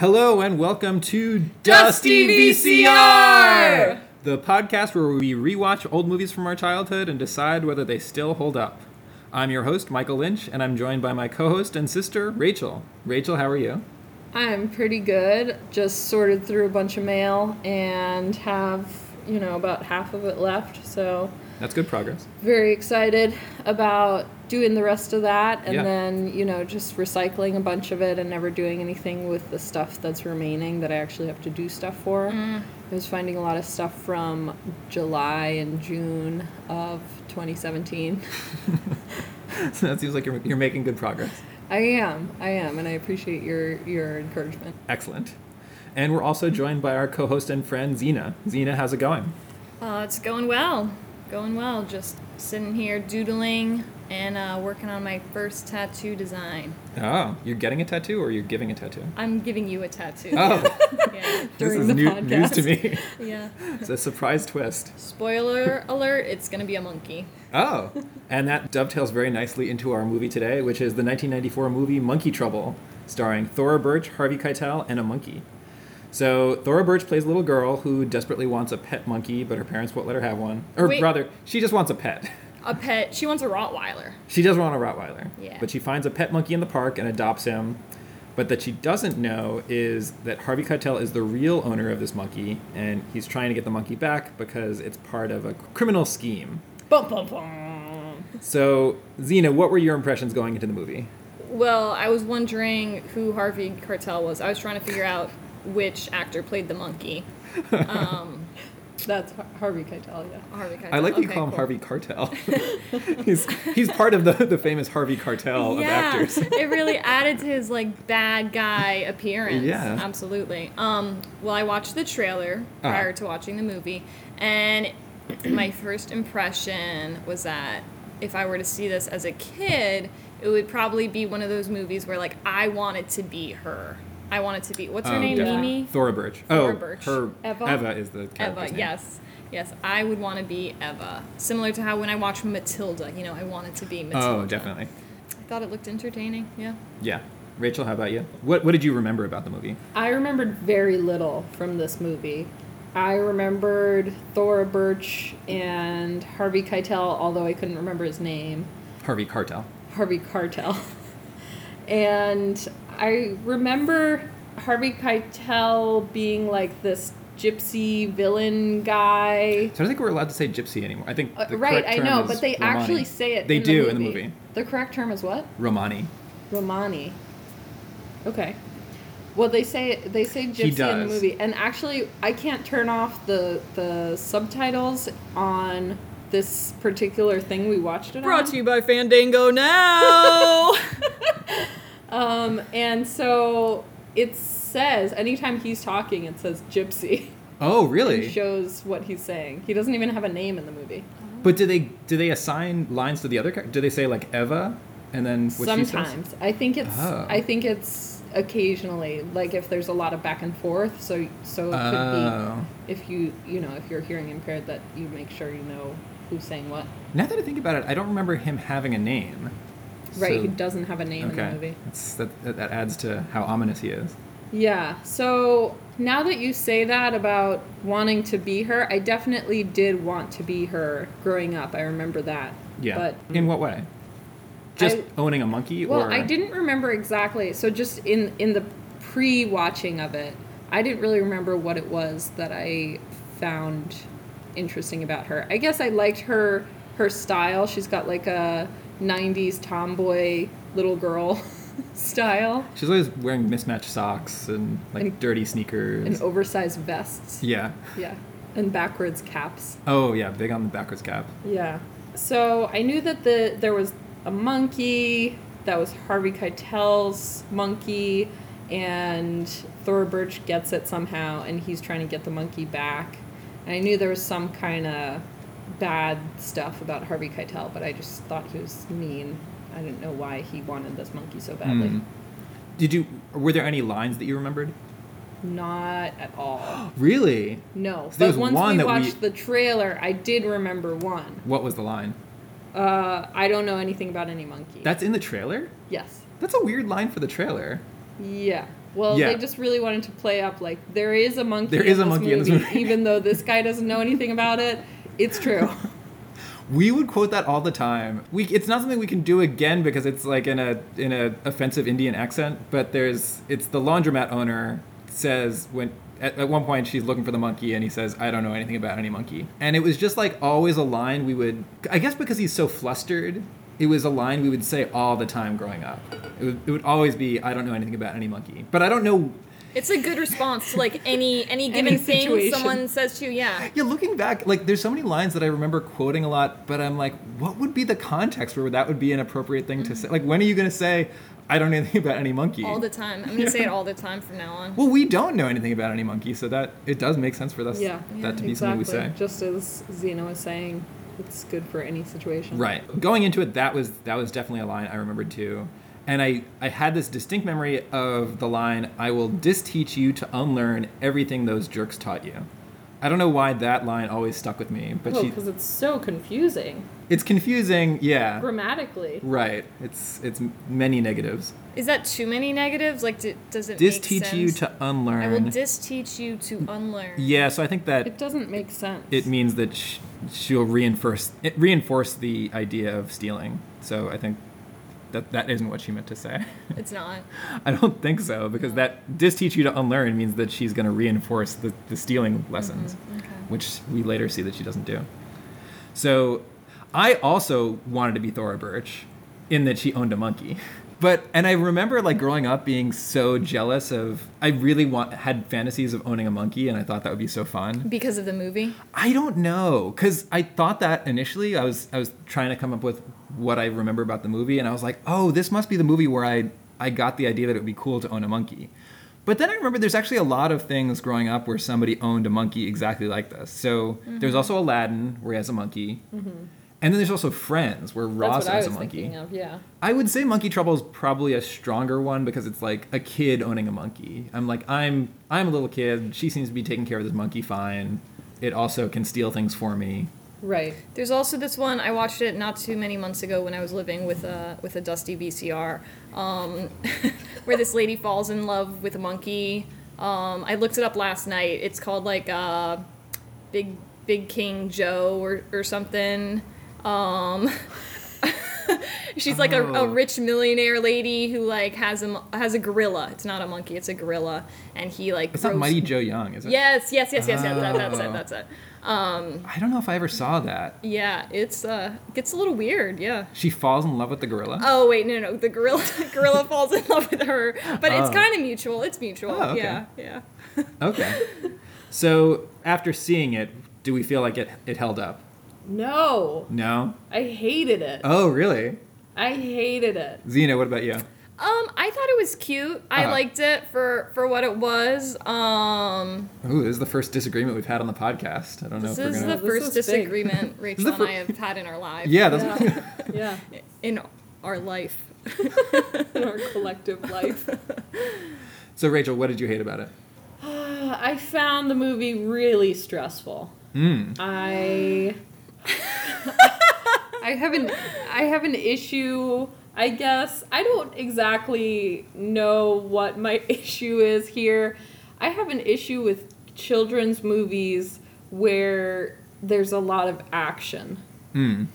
Hello and welcome to Dusty VCR! the podcast where we rewatch old movies from our childhood and decide whether they still hold up. I'm your host, Michael Lynch, and I'm joined by my co host and sister, Rachel. Rachel, how are you? I'm pretty good. Just sorted through a bunch of mail and have, you know, about half of it left. So, That's good progress. very excited about doing the rest of that and Yeah. then, you know, just recycling a bunch of it and never doing anything with the stuff that's remaining that I actually have to do stuff for. I was finding a lot of stuff from July and June of 2017. So that seems like you're, you're making good progress. I am. I am and I appreciate your your encouragement. Excellent. And we're also joined by our co host and friend, Zena. Zena, how's it going? Uh, it's going well. Going well. Just sitting here doodling and uh, working on my first tattoo design. Oh, you're getting a tattoo or you're giving a tattoo? I'm giving you a tattoo. Oh, Yeah. this is the new, news to me. yeah. It's a surprise twist. Spoiler alert, it's going to be a monkey. Oh, and that dovetails very nicely into our movie today, which is the 1994 movie Monkey Trouble, starring Thora Birch, Harvey Keitel, and a monkey. So Thora Birch plays a little girl who desperately wants a pet monkey, but her parents won't let her have one. Or Wait. rather, she just wants a pet. A pet. She wants a Rottweiler. She does want a Rottweiler. Yeah. But she finds a pet monkey in the park and adopts him. But that she doesn't know is that Harvey Keitel is the real owner of this monkey, and he's trying to get the monkey back because it's part of a criminal scheme. Bum, bum, bum. So, Zena, what were your impressions going into the movie? Well, I was wondering who Harvey Keitel was. I was trying to figure out which actor played the monkey. Um, That's Har- Harvey Keitel, yeah. Harvey Keitel. I like that you Okay, call him cool. Harvey Cartel. he's he's part of the, the famous Harvey Cartel of yeah, actors. it really added to his like bad guy appearance. Yeah. absolutely. Um, well, I watched the trailer Ah. prior to watching the movie, and my first impression was that if I were to see this as a kid, it would probably be one of those movies where like I wanted to be her. I wanted to be what's her Oh, name? definitely. Mimi. Thora Birch. Thora oh, Birch. her Eva? Eva is the Eva, name. yes. Yes, I would want to be Eva. Similar to how when I watched Matilda, you know, I wanted to be oh, Matilda. Oh, definitely. I thought it looked entertaining, yeah. Yeah. Rachel, how about you? What what did you remember about the movie? I remembered very little from this movie. I remembered Thora Birch and Harvey Keitel, although I couldn't remember his name. Harvey Cartel. Harvey Cartel. and I remember Harvey Keitel being like this gypsy villain guy. So I don't think we're allowed to say gypsy anymore. I think Uh, the right, correct I know, is but they Romani. actually say it. They in do the in the movie. movie. The correct term is what? Romani. Romani. Okay. Well, they say they say gypsy in the movie, and actually, I can't turn off the the subtitles on this particular thing we watched it Brought on. to you by Fandango now. Um, and so it says anytime he's talking, it says gypsy. Oh, It really? shows what he's saying. He doesn't even have a name in the movie. But do they do they assign lines to the other? Do they say like Eva and then what she says? Sometimes I think it's Oh. I think it's occasionally like if there's a lot of back and forth. So so it could Oh. be if you you know if you're hearing impaired that you make sure you know who's saying what. Now that I think about it, I don't remember him having a name. Right, So- he doesn't have a name in the movie. That's, that, that that adds to how ominous he is. Yeah. So now that you say that about wanting to be her, I definitely did want to be her growing up. I remember that. Yeah. But in what way? Just I- owning a monkey, well, or I didn't remember exactly. So just in in the pre-watching of it, I didn't really remember what it was that I found interesting about her. I guess I liked her her style. She's got like a 90s tomboy little girl style She's always wearing mismatched socks and like And- dirty sneakers. and oversized vests. yeah. Yeah. And backwards caps. Oh yeah, big on the backwards cap. Yeah. So I knew that the there was a monkey that was Harvey Keitel's monkey, and Thora Birch gets it somehow, and he's trying to get the monkey back. And I knew there was some kind of bad stuff about Harvey Keitel, but I just thought he was mean. I didn't know why he wanted this monkey so badly. Mm. Did you? Were there any lines that you remembered? Not at all. Really? No. So there but once one we that we- watched the trailer, I did remember one. What was the line? Uh, I don't know anything about any monkey. That's in the trailer. yes. That's a weird line for the trailer. Yeah. Well, Yeah. they just really wanted to play up like there is a monkey. There is a monkey in this movie. even though this guy doesn't know anything about it. It's true. We would quote that all the time. We it's not something we can do again because it's like in a in a offensive Indian accent. But there's it's the laundromat owner says when at, at one point she's looking for the monkey and he says I don't know anything about any monkey. And it was just like always a line we would I guess because he's so flustered. It was a line we would say all the time growing up. It would, it would always be I don't know anything about any monkey. But I don't know It's a good response to like any any given thing situation. someone says to you. Yeah. Yeah, looking back, like there's so many lines that I remember quoting a lot, but I'm like, what would be the context where that would be an appropriate thing to mm-hmm. say? Like, when are you gonna say, I don't know anything about any monkey? All the time. I'm gonna say it all the time from now on. well, we don't know anything about any monkey, so that it does make sense for us Yeah, that to be exactly. something we say. Just as Zena was saying, it's good for any situation. Right. Going into it, that was that was definitely a line I remembered too. And I, I had this distinct memory of the line, I will disteach you to unlearn everything those jerks taught you. I don't know why that line always stuck with me, but Oh, she because it's so confusing it's confusing, yeah. grammatically. Right. It's it's many negatives. Is that too many negatives? Like, d- does it Disteach make you to unlearn. I will disteach you to unlearn. yeah, so I think that It doesn't make sense. it means that sh- she'll reinforce it reinforce the idea of stealing. So I think that that isn't what she meant to say. It's not. I don't think so because that dis teach you to unlearn means that she's going to reinforce the, the stealing lessons, mm-hmm, Okay. which we later see that she doesn't do. So I also wanted to be Thora Birch in that she owned a monkey. But and I remember like growing up being so jealous of I really want had fantasies of owning a monkey and I thought that would be so fun. Because of the movie. I don't know cuz I thought that initially I was I was trying to come up with what I remember about the movie and I was like, "Oh, this must be the movie where I I got the idea that it would be cool to own a monkey." But then I remember there's actually a lot of things growing up where somebody owned a monkey exactly like this. So there's mm-hmm. also Aladdin where he has a monkey. Mm-hmm. And then there's also Friends where Ross That's what I owns was a monkey. thinking of. Yeah. I would say Monkey Trouble is probably a stronger one because it's like a kid owning a monkey. I'm like I'm I'm a little kid. She seems to be taking care of this monkey fine. It also can steal things for me. Right. There's also this one I watched it not too many months ago when I was living with a with a dusty VCR, um, where this lady falls in love with a monkey. Um, I looked it up last night. It's called like uh, Big Big King Joe or or something. Um, she's like a, a Oh. rich millionaire lady who like has a has a gorilla. It's not a monkey. It's a gorilla, and he like. It's not Mighty Joe Young, is it? Yes, yes, yes, yes, yes. That, that's it. That's it. Um, I don't know if I ever saw that. yeah, it's uh gets a little weird, yeah. She falls in love with the gorilla. Oh wait, no, no, the gorilla gorilla falls in love with her, but it's Oh. kind of mutual. It's mutual. Oh, okay. Yeah, yeah. Okay. so after seeing it, do we feel like it it held up? No, No. I hated it. Oh, really? I hated it. Zena, what about you? Um, I thought it was cute. I Uh-huh. liked it for for what it was. Um, Ooh, this is the first disagreement we've had on the podcast. I don't know this if we're is gonna. the This first is big. disagreement Rachel the and I have had in our lives. Yeah, that's. Yeah. yeah. in our life. In our collective life. so Rachel, what did you hate about it? I found the movie really stressful. Mm. I I have an I have an issue. I guess I don't exactly know what my issue is here. I have an issue with children's movies where there's a lot of action. Mm.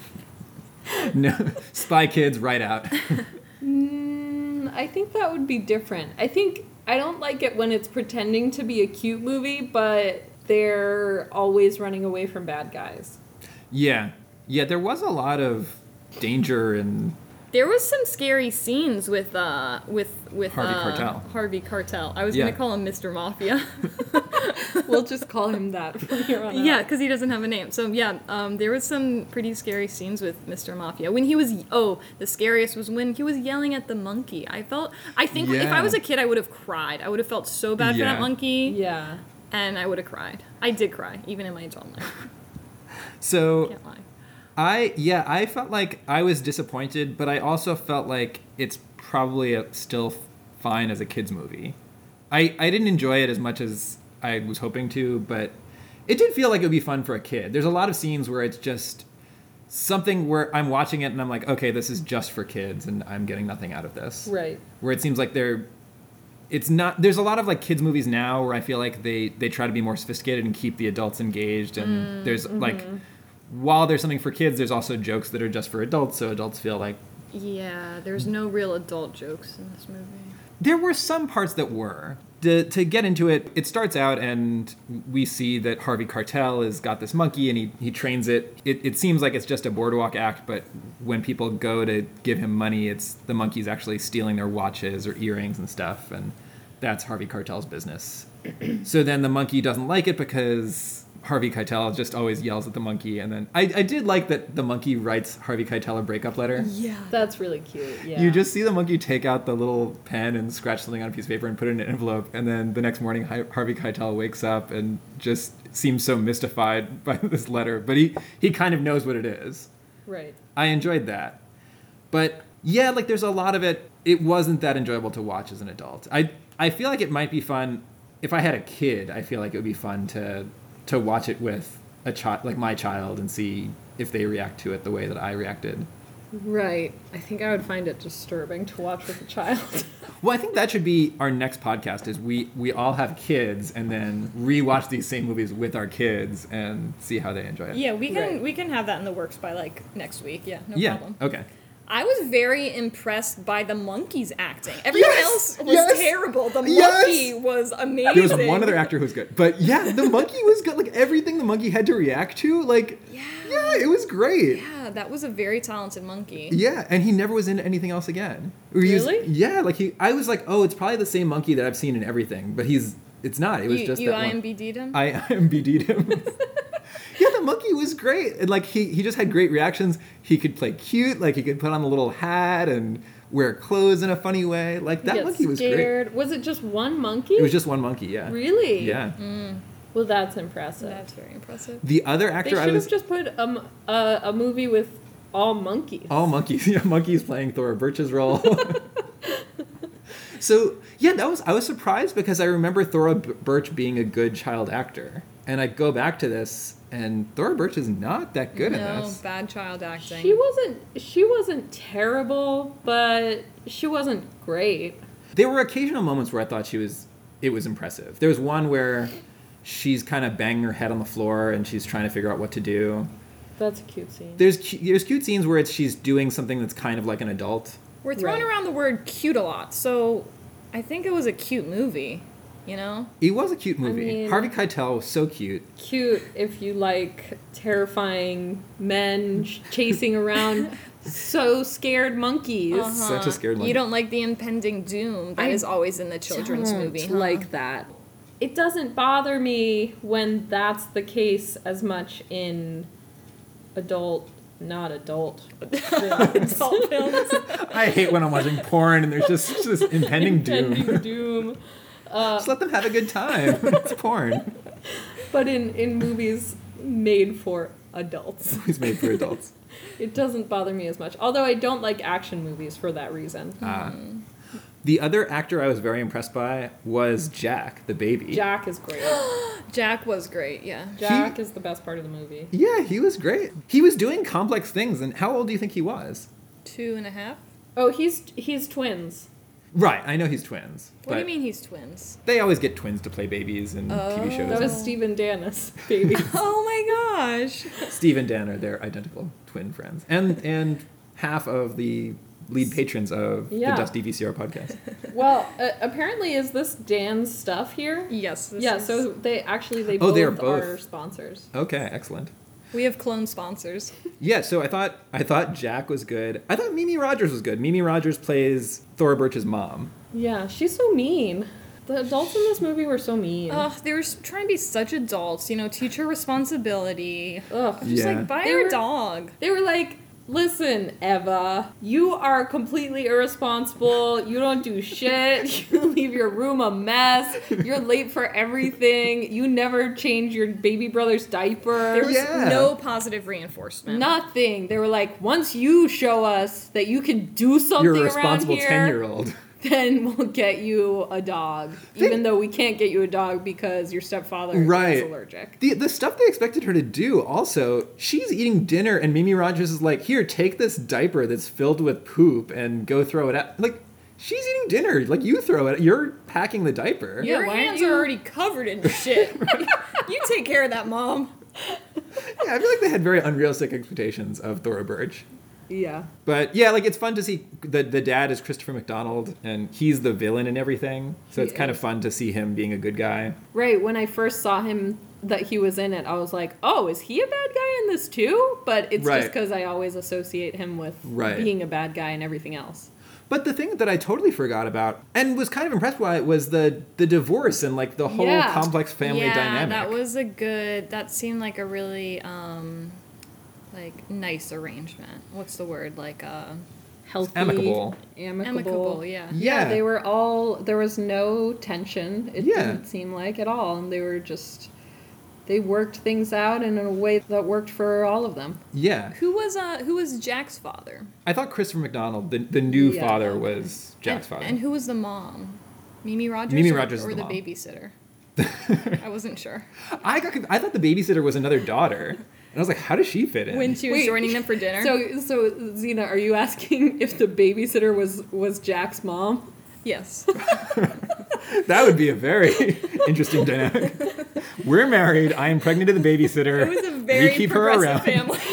no, Spy Kids, right out. Mm, I think that would be different. I think I don't like it when it's pretending to be a cute movie, but they're always running away from bad guys. yeah, yeah. There was a lot of danger and There was some scary scenes with uh with with Harvey uh, Keitel. Harvey Cartel. I was Yeah. gonna call him Mr. Mafia. We'll just call him that from here on yeah, because he doesn't have a name. So yeah, um, there was some pretty scary scenes with Mr. Mafia when he was. Oh, the scariest was when he was yelling at the monkey. I felt. I think if I was a kid, I would have cried. I would have felt so bad for that monkey, Yeah. and I would have cried. I did cry, even in my adult life. so Can't lie. I yeah, I felt like I was disappointed, but I also felt like it's probably a, still fine as a kids movie. I I didn't enjoy it as much as I was hoping to, but it did feel like it would be fun for a kid. There's a lot of scenes where it's just something where I'm watching it and I'm like, okay, this is just for kids, and I'm getting nothing out of this. Right. Where it seems like they're it's not there's a lot of like kids movies now where I feel like they they try to be more sophisticated and keep the adults engaged and mm, there's like mm-hmm. While there's something for kids there's also jokes that are just for adults so adults feel like Yeah, there's no real adult jokes in this movie. there were some parts that were to, to get into it it starts out and we see that harvey cartel has got this monkey and he, he trains it. it it seems like it's just a boardwalk act but when people go to give him money it's the monkey's actually stealing their watches or earrings and stuff and that's harvey cartel's business so then the monkey doesn't like it because harvey keitel just always yells at the monkey and then i, I did like that the monkey writes harvey keitel a breakup letter Yeah. That's really cute. Yeah. you just see the monkey take out the little pen and scratch something on a piece of paper and put it in an envelope, and then the next morning Harvey Keitel wakes up and just seems so mystified by this letter, but he he kind of knows what it is. right. I enjoyed that, but yeah, like there's a lot of it. It wasn't that enjoyable to watch as an adult. I I feel like it might be fun if I had a kid. I feel like it would be fun to to watch it with a child like my child and see if they react to it the way that I reacted. Right. I think I would find it disturbing to watch with a child. Well, I think that should be our next podcast. Is we we all have kids and then rewatch these same movies with our kids and see how they enjoy it. Yeah, we can Right. we can have that in the works by like next week. Yeah, no yeah. problem. Okay. I was very impressed by the monkey's acting. Everyone Yes! else was Yes! terrible. The Yes! monkey was amazing. There was one other actor who was good, but yeah, the monkey was good. Like everything the monkey had to react to, like Yeah. yeah, it was great. Yeah, that was a very talented monkey. Yeah, and he never was in anything else again. Or he was- Really? yeah, like he. I was like, oh, it's probably the same monkey that I've seen in everything, but he's. It's not. It was you just you that one. IMBD'd him. I IMBD'd him. yeah, the monkey was great. And like he he just had great reactions. He could play cute, like he could put on a little hat and wear clothes in a funny way. Like that Get monkey was great. scared. Was it just one monkey? It was just one monkey, yeah. really. Yeah. Mm. Well, that's impressive. That's very impressive. The other they actor should I have was just put um, a a movie with all monkeys. all monkeys. Yeah, monkeys playing Thora Birch's role. so yeah, that was I was surprised because I remember Thora B- Birch being a good child actor, and I go back to this, and Thora Birch is not that good in no, this. bad child acting. She wasn't. She wasn't terrible, but she wasn't great. There were occasional moments where I thought she was it was impressive. There was one where she's kind of banging her head on the floor and she's trying to figure out what to do. That's a cute scene. There's there's cute scenes where it's she's doing something that's kind of like an adult. We're throwing Right. around the word cute a lot, so I think it was a cute movie. You know? It was a cute movie. mean- Harvey Keitel was so cute. cute if you like terrifying men ch- chasing around so scared monkeys. Such a scared uh-huh. monkey. You don't like the impending doom that I is always in the children's don't movie. huh? like that. It doesn't bother me when that's the case as much in adult, not adult. films. Adult films. I hate when I'm watching porn and there's just this impending doom. Impending doom. Just let them have a good time. it's porn. But in, in movies made for adults, It's made for adults. it doesn't bother me as much. Although I don't like action movies for that reason. Uh, the other actor I was very impressed by was Jack, the baby. Jack is great. Jack was great, yeah. Jack is the best part of the movie. Yeah, he was great. He was doing complex things. And how old do you think he was? Two and a half? Oh, he's he's twins. Right, I know he's twins. What do you mean he's twins? They always get twins to play babies in TV shows. That was Oh. Steve and Dan's, baby. Oh my gosh. Steve and Dan are their identical twin friends, and and half of the lead patrons of Yeah. the Dusty VCR podcast. well, uh, apparently, is this Dan's stuff here? Yes. this yeah. is- So they actually they Oh, both, they are are, sponsors. Okay, excellent. We have clone sponsors. Yeah, so I thought I thought Jack was good. I thought Mimi Rogers was good. Mimi Rogers plays Thora Birch's mom. Yeah, she's so mean. The adults in this movie were so mean. Ugh, they were trying to be such adults, you know, teach her responsibility. Ugh. Just Yeah. like buy They her were- a dog. They were like, "Listen, Eva, you are completely irresponsible. You don't do shit. You leave your room a mess. You're late for everything. You never change your baby brother's diaper. There was Yeah. no positive reinforcement. Nothing. They were like, once you show us that you can do something around, You're a responsible ten year old. then we'll get you a dog. They- Even though we can't get you a dog because your stepfather Right. is allergic. The the stuff they expected her to do also, she's eating dinner and Mimi Rogers is like, here, take this diaper that's filled with poop and go throw it out. Like, she's eating dinner. Like you throw it, you're packing the diaper. Yeah, Your hands you- are already covered in shit. you take care of that, mom. Yeah, I feel like they had very unrealistic expectations of Thora Birch. Yeah. But yeah, like it's fun to see the the dad is Christopher McDonald and he's the villain and everything. So it's He kind of fun to see him being a good guy. Right. When I first saw him that he was in it, I was like, "Oh, is he a bad guy in this too?" But it's Right. just because I always associate him with Right. being a bad guy and everything else. But the thing that I totally forgot about and was kind of impressed by was the the divorce and like the whole Yeah. complex family yeah, dynamic. that was a good. That seemed like a really um, like nice arrangement. What's the word? Like uh, Healthy, Amicable. amicable. amicable. Yeah. Yeah. they were all. There was no tension. It Yeah. didn't seem like at all, and they were just. They worked things out in a way that worked for all of them. yeah. Who was uh Who was Jack's father? I thought Christopher McDonald, the, the new Yeah. father, was Jack's and, father. And who was the mom? Mimi Rogers. Mimi or, Rogers is or the the, mom. babysitter. I wasn't sure. I got I thought the babysitter was another daughter. And I was like, how does she fit in? When she was Wait, joining them for dinner. So, so Zena, are you asking if the babysitter was was Jack's mom? yes. that would be a very interesting dynamic. We're married. I am pregnant to the babysitter. It was a very we keep her around. family.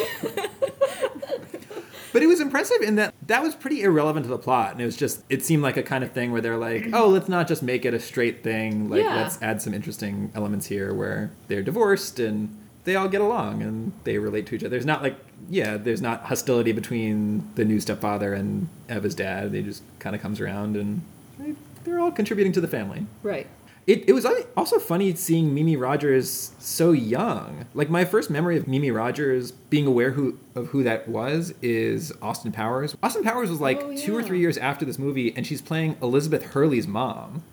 But it was impressive in that that was pretty irrelevant to the plot, and it was just it seemed like a kind of thing where they're like, oh, let's not just make it a straight thing. Like Yeah. let's add some interesting elements here where they're divorced and they all get along and they relate to each other. There's not like yeah, there's not hostility between the new stepfather and Eva's dad. They just kind of comes around and they- they're all contributing to the family. Right. It, it was also funny seeing Mimi Rogers so young. Like my first memory of Mimi Rogers being aware who of who that was is Austin Powers. Austin Powers was like oh, two or three years after this movie, and she's playing Elizabeth Hurley's mom.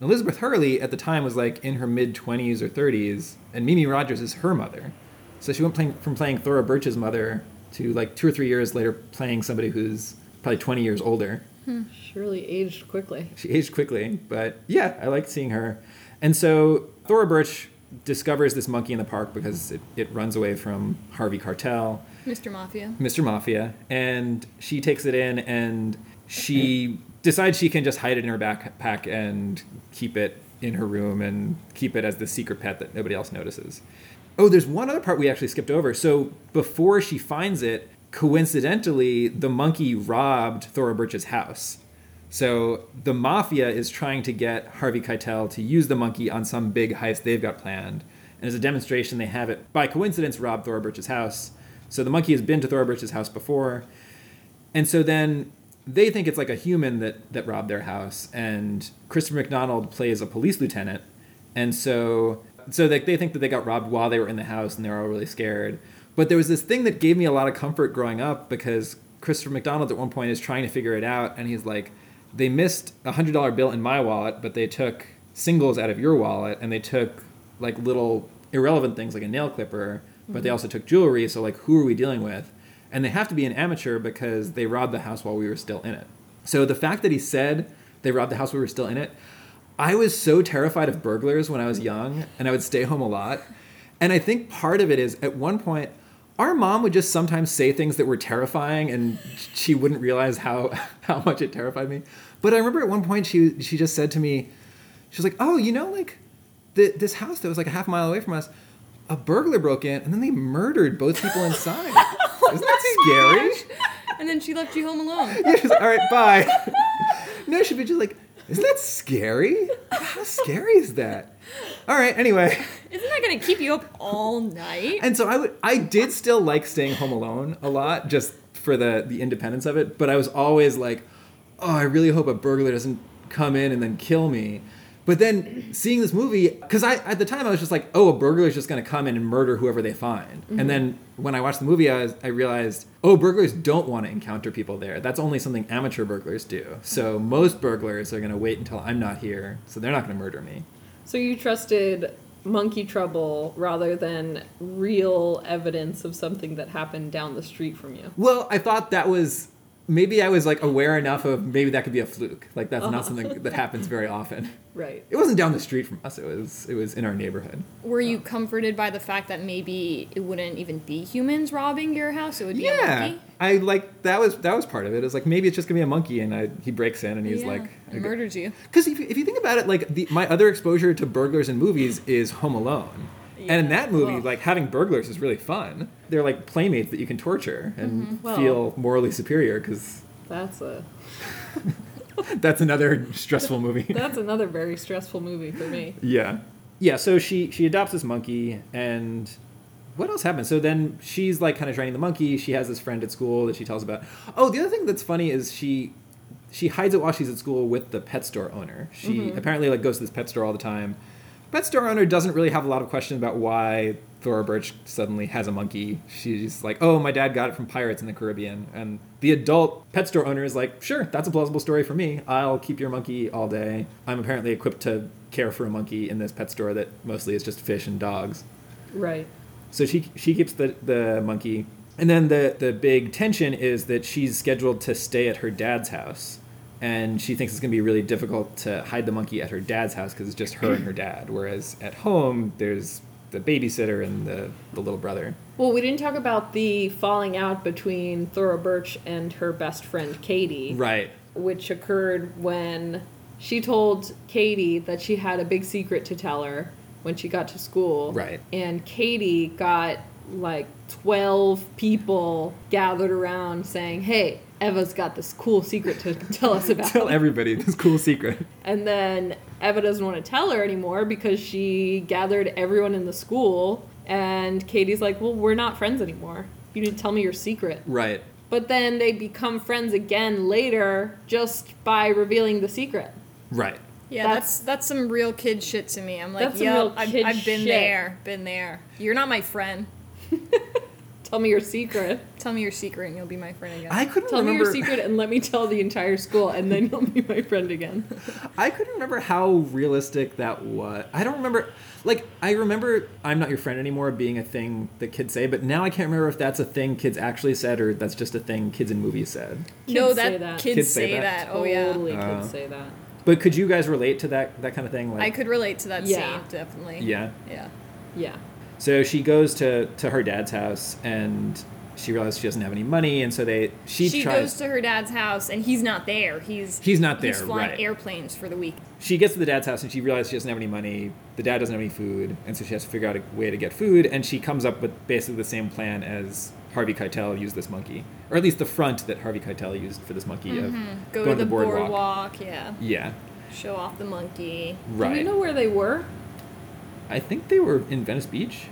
Elizabeth Hurley at the time was like in her mid twenties or thirties, and Mimi Rogers is her mother. So she went playing, from playing Thora Birch's mother to like two or three years later playing somebody who's probably twenty years older. Hmm. Surely aged quickly. She aged quickly, but yeah, I liked seeing her. And so Thora Birch discovers this monkey in the park because it, it runs away from Harvey Cartel, Mr. Mafia. Mr. Mafia, and she takes it in and she decides she can just hide it in her backpack and keep it in her room and keep it as the secret pet that nobody else notices. Oh, there's one other part we actually skipped over. So before she finds it, coincidentally, the monkey robbed Thora Birch's house. So the mafia is trying to get Harvey Keitel to use the monkey on some big heist they've got planned. And as a demonstration, they have it by coincidence rob Thora Birch's house. So the monkey has been to Thora Birch's house before. And so then they think it's like a human that, that robbed their house. And Christopher McDonald plays a police lieutenant. And so so they, they think that they got robbed while they were in the house and they're all really scared. But there was this thing that gave me a lot of comfort growing up because Christopher McDonald at one point is trying to figure it out and he's like, they missed a hundred dollar bill in my wallet, but they took singles out of your wallet and they took like little irrelevant things like a nail clipper, but they mm-hmm. also took jewelry. So like, who are we dealing with? And they have to be an amateur because they robbed the house while we were still in it. So the fact that he said they robbed the house while we were still in it, I was so terrified of burglars when I was young, and I would stay home a lot. And I think part of it is at one point, our mom would just sometimes say things that were terrifying, and she wouldn't realize how how much it terrified me. But I remember at one point she she just said to me, she was like, "Oh, you know, like the, this house that was like a half mile away from us, a burglar broke in, and then they murdered both people inside. Isn't that oh scary?" And then she left you home alone. Yeah, she's like, all right, bye. no, she'd be just like, isn't that scary? How scary is that? All right, anyway. Isn't that gonna keep you up all night? And so I would, I did still like staying home alone a lot, just for the the independence of it. But I was always like, oh, I really hope a burglar doesn't come in and then kill me. But then seeing this movie, because I at the time I was just like, oh, a burglar's just gonna come in and murder whoever they find. And mm-hmm. then when I watched the movie, I, was, I realized, oh, burglars don't want to encounter people there. That's only something amateur burglars do. So most burglars are gonna wait until I'm not here, so they're not gonna murder me. So you trusted monkey trouble rather than real evidence of something that happened down the street from you. Well, I thought that was maybe I was like aware enough of maybe that could be a fluke. Like that's not uh-huh. something that happens very often. Right. It wasn't down the street from us. It was it was in our neighborhood. Were you comforted by the fact that maybe it wouldn't even be humans robbing your house? It would be a Yeah, monkey. I like that was that was part of it. It's like maybe it's just gonna be a monkey, and I, he breaks in and he's Yeah, like, murdered you. Because if, you- if you think about it, like the, my other exposure to burglars in movies is Home Alone. And in that movie, Well- like having burglars is really fun. They're like playmates that you can torture and Mm-hmm. Well- feel morally superior because That's a that's another stressful movie. that's another very stressful movie for me. yeah, yeah. So she she adopts this monkey, and what else happens? So then she's like kind of training the monkey. She has this friend at school that she tells about. Oh, the other thing that's funny is she she hides it while she's at school with the pet store owner. She apparently like goes to this pet store all the time. Pet store owner doesn't really have a lot of questions about why Thora Birch suddenly has a monkey. She's like, "Oh, my dad got it from pirates in the Caribbean." And the adult pet store owner is like, "Sure, that's a plausible story for me. I'll keep your monkey all day. I'm apparently equipped to care for a monkey in this pet store that mostly is just fish and dogs." Right. So she she keeps the the monkey, and then the the big tension is that she's scheduled to stay at her dad's house, and she thinks it's gonna be really difficult to hide the monkey at her dad's house because it's just her and her dad. Whereas at home, there's the babysitter and the the little brother. Well, we didn't talk about the falling out between Thora Birch and her best friend Katie, Right. which occurred when she told Katie that she had a big secret to tell her when she got to school. Right. And Katie got like 12 people gathered around saying, "Hey, Eva's got this cool secret to tell us about." Tell everybody this cool secret. And then Eva doesn't want to tell her anymore because she gathered everyone in the school. And Katie's like, Well, we're not friends anymore. You need to tell me your secret. Right. But then they become friends again later just by revealing the secret. Right. Yeah, That's- that's that's some real kid shit to me. I'm like, That's yeah, I've, I've been shit. there, been there. You're not my friend. Tell me your secret. Tell me your secret, and you'll be my friend again. I couldn't Tell me your secret and let me tell the entire school, and then you'll be my friend again. I couldn't remember how realistic that was. I don't remember. Like, I remember "I'm not your friend anymore" being a thing that kids say, but now I can't remember if that's a thing kids actually said or that's just a thing kids in movies said. no, Kids that, say that. kids, Kids say say, that. that. Oh yeah, Totally Uh, kids say that. But could you guys relate to that that kind of thing? Like, I could relate to that Yeah. scene definitely. Yeah. yeah. Yeah. So she goes to to her dad's house and she realizes she doesn't have any money, and so they she, She, tries. goes to her dad's house, and he's not there. He's He's not He's there, flying right. airplanes for the week. she gets to the dad's house and she realizes she doesn't have any money. The dad doesn't have any food, and so she has to figure out a way to get food. And she comes up with basically the same plan as Harvey Keitel used this monkey, or at least the front that Harvey Keitel used for this monkey of mm-hmm. Go to the boardwalk. Yeah. Yeah, Show off the monkey. Right. Do we know where they were? I think they were in Venice Beach.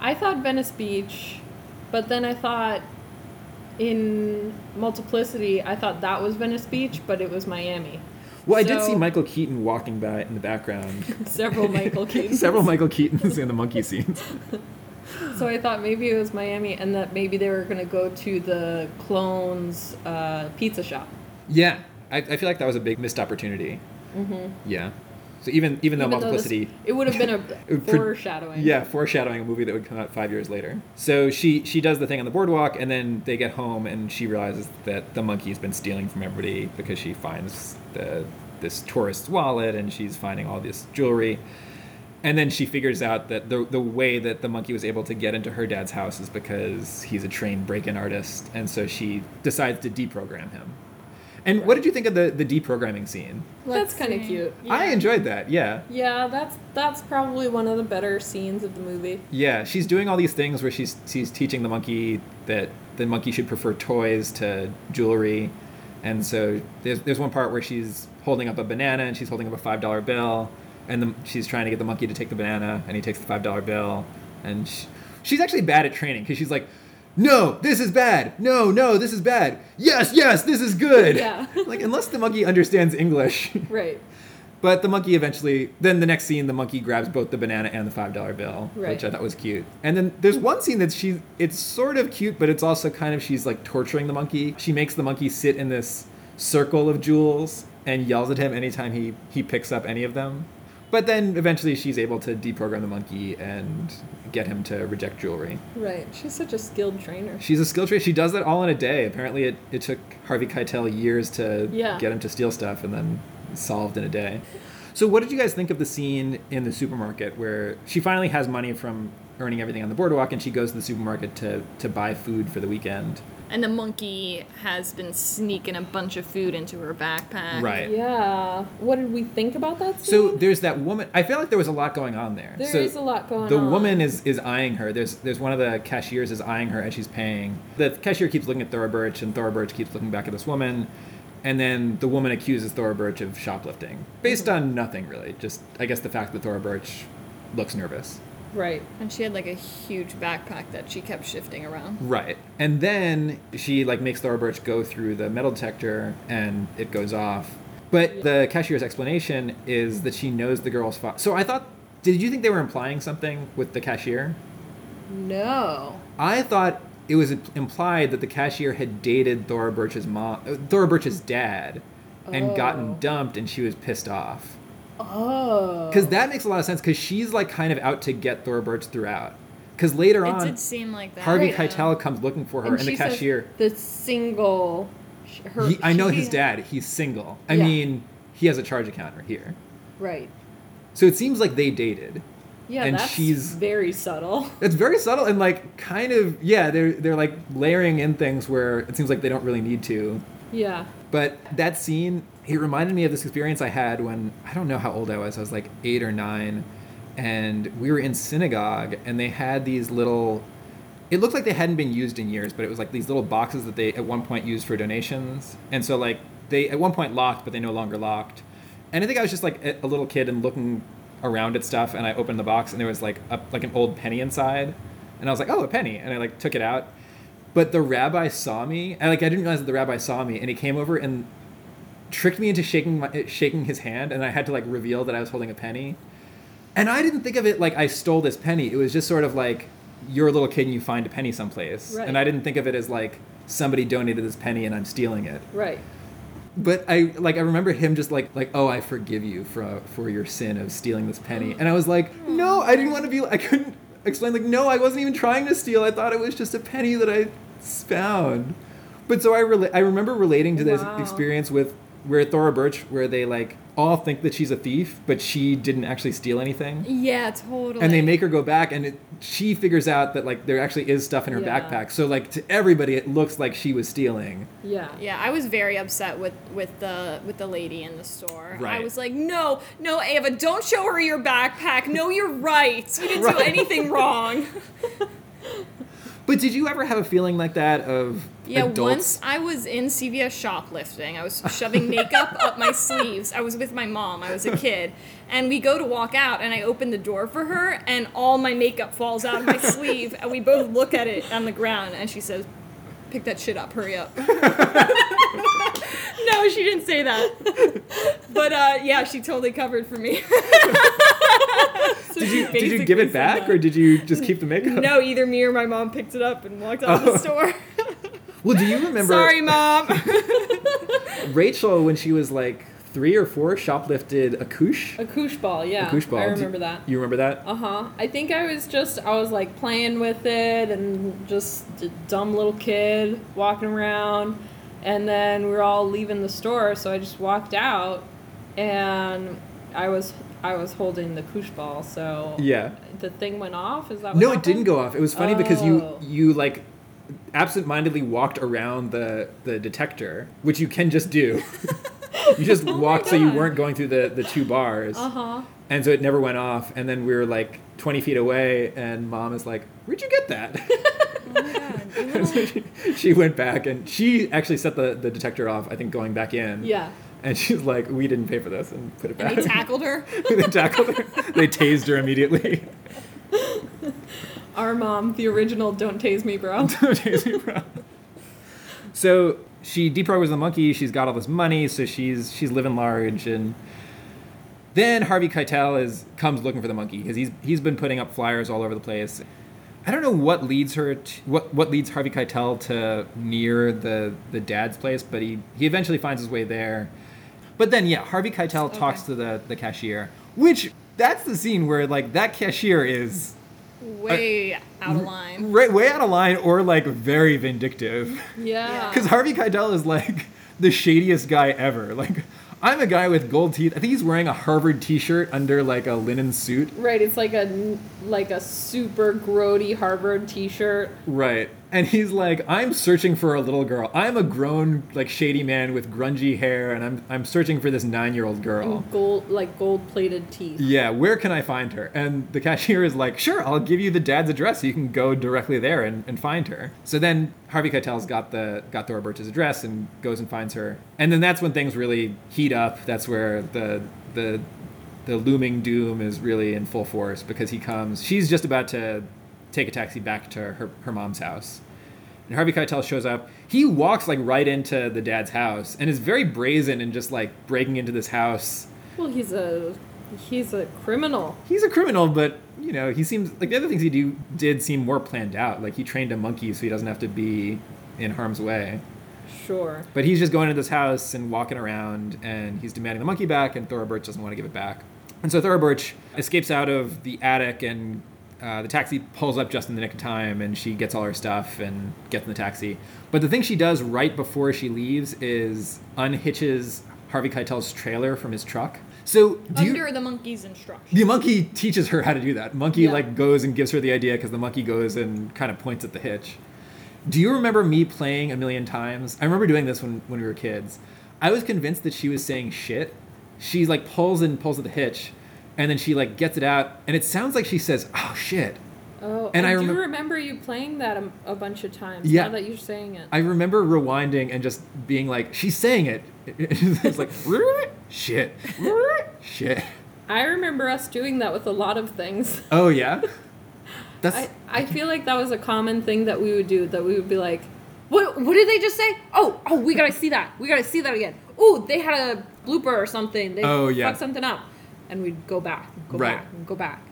I thought Venice Beach, but then I thought in Multiplicity, I thought that was Venice Beach, but it was Miami. Well, I did see Michael Keaton walking by in the background. Several Michael Keaton. Several Michael Keatons in the monkey scenes. So I thought maybe it was Miami, and that maybe they were gonna go to the clones uh, pizza shop. Yeah, I, I feel like that was a big missed opportunity. Mm-hmm. Yeah. So even even though Even though this- Multiplicity, it would have been a foreshadowing. yeah, foreshadowing a movie that would come out five years later. So she she does the thing on the boardwalk, and then they get home, and she realizes that the monkey's been stealing from everybody because she finds the this tourist's wallet, and she's finding all this jewelry. And then she figures out that the the way that the monkey was able to get into her dad's house is because he's a trained break-in artist, and so she decides to deprogram him. And what did you think of the the deprogramming scene? That's Let's kinda see. cute. I enjoyed that. Yeah. Yeah, that's that's probably one of the better scenes of the movie. Yeah, she's doing all these things where she's she's teaching the monkey that the monkey should prefer toys to jewelry, and so there's there's one part where she's holding up a banana and she's holding up a five dollar bill, and the, she's trying to get the monkey to take the banana, and he takes the five dollar bill, and she, she's actually bad at training because she's like. No, this is bad. No, no, this is bad. Yes, yes, this is good. Yeah. like unless the monkey understands English. Right. But the monkey eventually, then the next scene, the monkey grabs both the banana and the five dollar bill, Right. which I thought was cute. And then there's one scene that she, it's sort of cute, but it's also kind of she's like torturing the monkey. She makes the monkey sit in this circle of jewels and yells at him anytime he he picks up any of them. But then eventually she's able to deprogram the monkey and get him to reject jewelry. Right. She's such a skilled trainer. She's a skilled trainer. She does that all in a day. Apparently, it, it took Harvey Keitel years to Yeah. get him to steal stuff and then solved in a day. So, what did you guys think of the scene in the supermarket where she finally has money from earning everything on the boardwalk and she goes to the supermarket to, to buy food for the weekend? And the monkey has been sneaking a bunch of food into her backpack. Right. Yeah. What did we think about that scene? So there's that woman. I feel like there was a lot going on there. There so is a lot going the on. The woman is is eyeing her. There's there's one of the cashiers is eyeing her as she's paying. The cashier keeps looking at Thora Birch, and Thora Birch keeps looking back at this woman. And then the woman accuses Thora Birch of shoplifting, based Mm-hmm. on nothing really. Just I guess the fact that Thora Birch looks nervous. Right. And she had like a huge backpack that she kept shifting around. Right. And then she like makes Thora Birch go through the metal detector and it goes off. But the cashier's explanation is that she knows the girl's father. So I thought did you think they were implying something with the cashier? No. I thought it was implied that the cashier had dated Thora Birch's mom, Thora Birch's dad, and Oh. gotten dumped, and she was pissed off. Oh. Because that makes a lot of sense. Because she's like kind of out to get Thora Birch throughout. Because later It on, did seem like that. Harvey. Keitel comes looking for her, and, the she says cashier. the single. Her, He, I know his dad. He's single. I Yeah. mean, he has a charge account right here. Right. So it seems like they dated. Yeah, And that's she's- very subtle. It's very subtle and like kind of yeah. They're they're like layering in things where it seems like they don't really need to. Yeah. But that scene, it reminded me of this experience I had when I don't know how old I was. I was like eight or nine, and we were in synagogue, and they had these little. It looked like they hadn't been used in years, but it was like these little boxes that they at one point used for donations, and so like they at one point locked, but they no longer locked. And I think I was just like a a little kid and looking around at stuff, and I opened the box, and there was like a, like an old penny inside, and I was like, oh, a penny, and I like took it out, but the rabbi saw me. I like I didn't realize that the rabbi saw me, and he came over and tricked me into shaking my shaking his hand, and I had to like reveal that I was holding a penny. And I didn't think of it like I stole this penny. It was just sort of like you're a little kid and you find a penny someplace, Right. and I didn't think of it as like somebody donated this penny and I'm stealing it. Right. But I like I remember him just like like oh I forgive you for for your sin of stealing this penny, oh. and I was like no I didn't want to be I couldn't explain like no I wasn't even trying to steal I thought it was just a penny that I found. But so I rela- I remember relating to this Wow. experience with where Thora Birch where they like all think that she's a thief but she didn't actually steal anything. Yeah, totally. And they make her go back, and it, she figures out that like there actually is stuff in her Yeah. backpack. So like to everybody, it looks like she was stealing. Yeah. Yeah, I was very upset with with the with the lady in the store. Right. I was like, "No, no, Ava, don't show her your backpack. No, you're right. You didn't do anything wrong." But did you ever have a feeling like that of Yeah, adults? once I was in CVS shoplifting. I was shoving makeup up my sleeves. I was with my mom. I was a kid. And we go to walk out, and I open the door for her, and all my makeup falls out of my sleeve. And we both look at it on the ground, and she says, Pick that shit up, hurry up. no, she didn't say that. But uh, yeah, she totally covered for me. So Did you did you give it back that. or did you just keep the makeup? no, either me or my mom picked it up and walked out of the Oh. store. Well, do you remember Sorry, mom. Rachel when she was like three or four shoplifted a koosh? A koosh ball, yeah. a koosh ball. I Do- remember that. You remember that? Uh huh. I think I was just I was like playing with it and just a dumb little kid walking around, and then we were all leaving the store, so I just walked out, and I was I was holding the koosh ball, so Yeah. the thing went off. Is that what No, it didn't go off. It was funny because you Oh. you like absent-mindedly walked around the the detector, which you can just do. you just Oh walked so you weren't going through the the two bars. Uh huh. And so it never went off. And then we were like 20 feet away, and mom is like, Where'd you get that? oh my god. you And so she, she went back and she actually set the, the detector off, I think, going back in. Yeah. And she's like, We didn't pay for this, and put it And back. they tackled her. they tackled her. They tased her immediately. Our mom, the original "Don't tase me, bro." Tased me, bro. so she deprograms the monkey. She's got all this money, so she's she's living large. And then Harvey Keitel is comes looking for the monkey because he's he's been putting up flyers all over the place. I don't know what leads her to, what what leads Harvey Keitel to near the the dad's place, but he he eventually finds his way there. But then yeah, Harvey Keitel talks to the the cashier. Which that's the scene where like that cashier is Way out of line. right way out of line or like very vindictive. Yeah. Because Harvey Keitel is like the shadiest guy ever. Like, I'm a guy with gold teeth. I think he's wearing a Harvard T-shirt under like a linen suit. Right, it's like a like a super grody Harvard T-shirt. Right. And he's like, I'm searching for a little girl. I'm a grown, like, shady man with grungy hair, and I'm I'm searching for this nine-year-old girl. And gold like gold plated teeth. Yeah, where can I find her? And the cashier is like, sure, I'll give you the dad's address so you can go directly there and, and find her. So then Harvey Keitel's got the got Thora Birch's address and goes and finds her. And then that's when things really heat up. That's where the the the looming doom is really in full force because he comes she's just about to take a taxi back to her, her mom's house. And Harvey Keitel shows up. He walks like right into the dad's house and is very brazen and just like breaking into this house Well, he's a he's a criminal. he's a criminal, but you know, he seems like the other things he do did seem more planned out. Like he trained a monkey so he doesn't have to be in harm's way. Sure. But he's just going to this house and walking around, and he's demanding the monkey back, and Thora Birch doesn't want to give it back. And so Thora Birch escapes out of the attic, and uh, the taxi pulls up just in the nick of time, and she gets all her stuff and gets in the taxi. But the thing she does right before she leaves is unhitches Harvey Keitel's trailer from his truck. So do you, Under the monkey's instructions. the monkey teaches her how to do that. Monkey Yeah. like goes and gives her the idea because the monkey goes and kind of points at the hitch. Do you remember me playing a million times? I remember doing this when, when we were kids. I was convinced that she was saying shit. She like pulls and pulls at the hitch, and then she like gets it out, and it sounds like she says, "Oh shit." Oh, And I, I do remem- remember you playing that a, a bunch of times. Yeah. Now that you're saying it. I remember rewinding and just being like, "She's saying it." it's like, "Shit, shit." I remember us doing that with a lot of things. Oh yeah. That's I, I feel like that was a common thing that we would do. That we would be like, "What? What did they just say? Oh, oh, we gotta see that. We gotta see that again. Oh, they had a blooper or something. They Oh, yeah. fucked something up." And we'd go back, go Right. back, go back.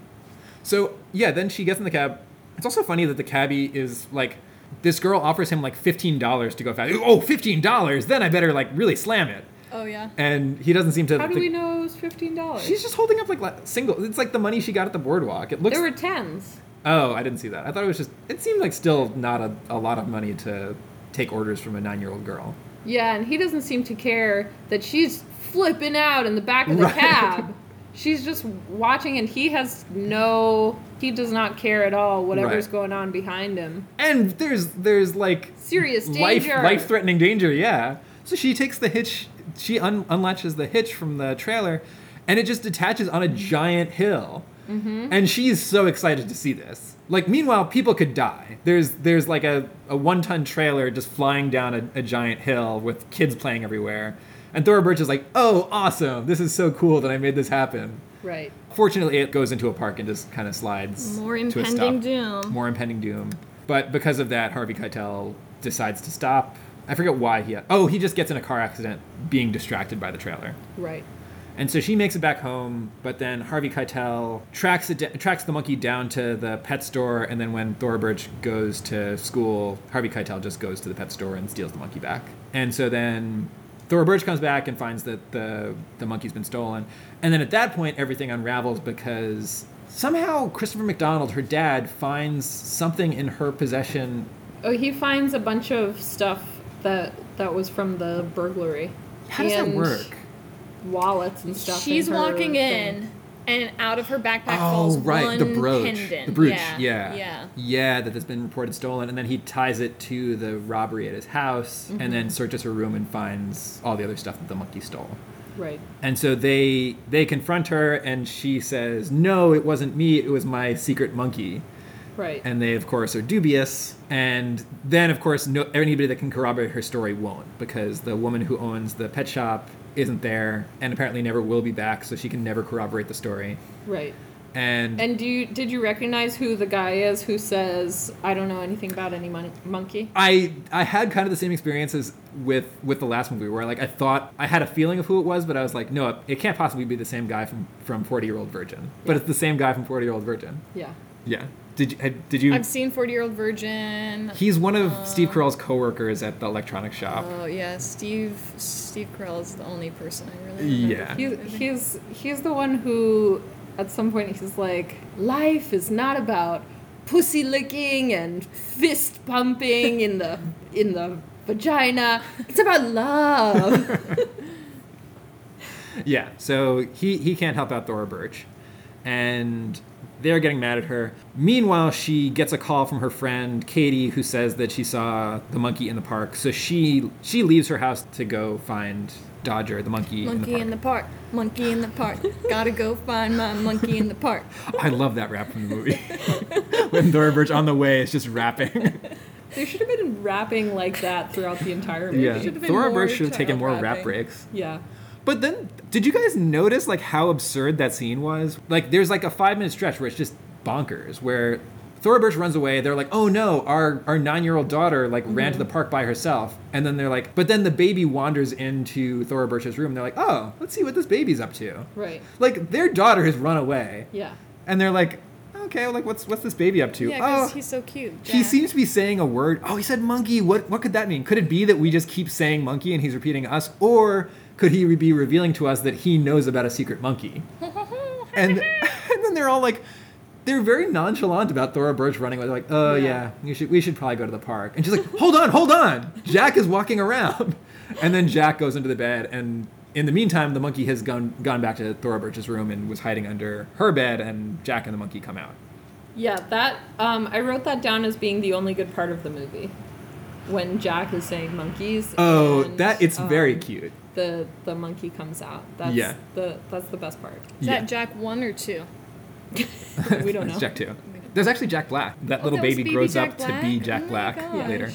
So yeah, then she gets in the cab. It's also funny that the cabbie is like, this girl offers him like fifteen dollars to go fast. Oh, fifteen dollars! Then I better like really slam it. Oh yeah. And he doesn't seem to. How do we know it was fifteen dollars? She's just holding up like single. It's like the money she got at the boardwalk. It looks. There were tens. oh, I didn't see that. I thought it was just. It seemed like still not a, a lot of money to take orders from a nine-year-old girl. Yeah, and he doesn't seem to care that she's flipping out in the back of the Right. cab. She's just watching, and he has no. He does not care at all whatever's Right. going on behind him. And there's there's like Serious life, life-threatening danger. Yeah. So she takes the hitch. She un- unlatches the hitch from the trailer, and it just detaches on a giant hill. Mm-hmm. And she's so excited to see this. Like, meanwhile, people could die. There's there's like a, a one ton trailer just flying down a, a giant hill with kids playing everywhere. And Thora Birch is like, "Oh, awesome! This is so cool that I made this happen." Right. Fortunately, it goes into a park and just kind of slides More to a impending doom. More impending doom. But because of that, Harvey Keitel decides to stop. I forget why he. Oh, he just gets in a car accident, being distracted by the trailer. Right. And so she makes it back home, but then Harvey Keitel tracks it, tracks the monkey down to the pet store, and then when Thora Birch goes to school, Harvey Keitel just goes to the pet store and steals the monkey back. And so then Thora Birch comes back and finds that the the monkey's been stolen, and then at that point everything unravels because somehow Christopher McDonald, her dad, finds something in her possession. Oh, he finds a bunch of stuff that that was from the burglary. How does that And work? Wallets and stuff. She's in her walking thing. in, and out of her backpack Oh, falls right, one the brooch, pendant. the brooch, Yeah. yeah, Yeah. yeah, that has been reported stolen, and then he ties it to the robbery at his house, and mm-hmm. then searches her room and finds all the other stuff that the monkey stole. Right. And so they they confront her, and she says, "No, it wasn't me. It was my secret monkey." Right. And they, of course, are dubious. And then, of course, no anybody that can corroborate her story won't, because the woman who owns the pet shop isn't there, and apparently never will be back, so she can never corroborate the story. right. And, And do you did you recognize who the guy is who says I don't know anything about any mon- monkey? I I had kind of the same experiences with with the last movie where like I thought I had a feeling of who it was, but I was like, no, it can't possibly be the same guy from from Forty Year Old Virgin. But Yeah. it's the same guy from Forty Year Old Virgin. Yeah. Yeah. Did you, had- did you? I've seen Forty Year Old Virgin. He's one of um, Steve Carell's coworkers at the electronics shop. Oh yeah, Steve. Steve Carell is the only person I really. Remember. Yeah. He's, he's he's the one who, at some point, he's like, life is not about pussy licking and fist pumping in the in the vagina. It's about love. Yeah, so he, he can't help out Thora Birch. And they're getting mad at her. Meanwhile, she gets a call from her friend Katie who says that she saw the monkey in the park. So she she leaves her house to go find Dodger, the monkey, Monkey in the park. Monkey in the park. Gotta go find my monkey in the park. I love that rap from the movie. when Thora Birch on the way is just rapping. there should have been rapping like that throughout the entire movie. yeah. should have been Thora more Birch should have taken child more rap breaks. Yeah. But then, did you guys notice like how absurd that scene was? Like, there's like a five minute stretch where it's just bonkers. Where Thora Birch runs away. They're like, "Oh no, our our nine year old daughter like ran to the mm-hmm. park by herself." And then they're like, "But then the baby wanders into Thora Birch's room. They're like, oh, let's see what this baby's up to." Right. Like their daughter has run away, Yeah. and they're like, "Okay, well, like what's what's this baby up to?" Yeah, because oh, he's so cute. he seems to be saying a word. Oh, he said monkey. What what could that mean? Could it be that we just keep saying monkey and he's repeating us, or could he be revealing to us that he knows about a secret monkey? And and then they're all like, they're very nonchalant about Thora Birch running away. They're like, oh yeah. Yeah. you should we should probably go to the park. And she's like, hold on, hold on. Jack is walking around. And then Jack goes into the bed and. In the meantime, the monkey has gone gone back to Thora Birch's room and was hiding under her bed, and Jack and the monkey come out. Yeah, that um, I wrote that down as being the only good part of the movie. When Jack is saying monkeys. Oh, and, that it's very um, cute. The the monkey comes out. That's Yeah. the that's the best part. Is Yeah. that Jack one or two? We don't It's know. Jack two. There's actually Jack Black. That Oh, little that baby baby grows Jack up to be Jack Oh Black gosh. later.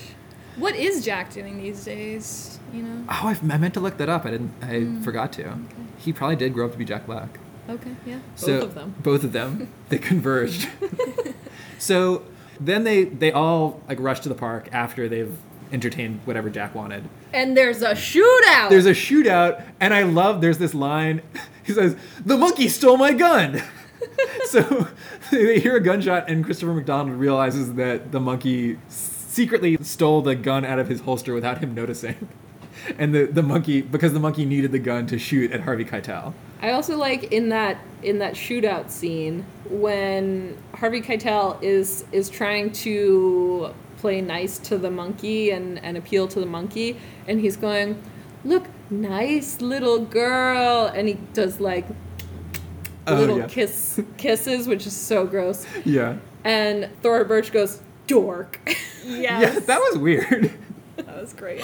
What is Jack doing these days? You know. Oh, I, I meant to look that up. I didn't. I Hmm. forgot to. He probably did grow up to be Jack Black. Okay. Yeah. So of them. Both of them. they converged. so then they they all like rush to the park after they've entertained whatever Jack wanted. And there's a shootout. There's a shootout, and I love. There's this line. He says, "The monkey stole my gun." so they hear a gunshot, and Christopher McDonald realizes that the monkey secretly stole the gun out of his holster without him noticing. And the, the monkey, because the monkey needed the gun to shoot at Harvey Keitel. I also like in that in that shootout scene when Harvey Keitel is is trying to play nice to the monkey and, and appeal to the monkey and he's going, Look, nice little girl and he does like Oh, little yeah. kiss kisses, which is so gross. Yeah. And Thora Birch goes, Dork. Yes. Yeah, that was weird. that was great.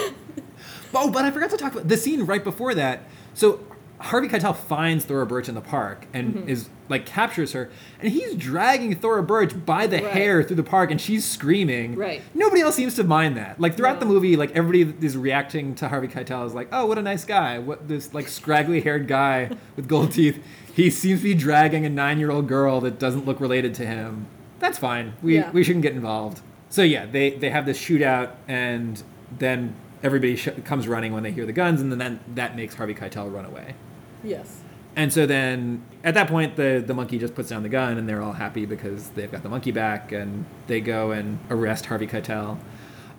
Oh, but I forgot to talk about the scene right before that. So Harvey Keitel finds Thora Birch in the park and Mm-hmm. is like captures her, and he's dragging Thora Birch by the Right. hair through the park, and she's screaming. Right. Nobody else seems to mind that. Like throughout the movie, like everybody is reacting to Harvey Keitel as like, oh, what a nice guy. What this like scraggly haired guy with gold teeth. He seems to be dragging a nine year old girl that doesn't look related to him. That's fine. We Yeah. we shouldn't get involved. So yeah, they they have this shootout, and then everybody sh- comes running when they hear the guns, and then that, that makes Harvey Keitel run away. yes. And so then at that point, the, the monkey just puts down the gun, and they're all happy because they've got the monkey back, and they go and arrest Harvey Keitel.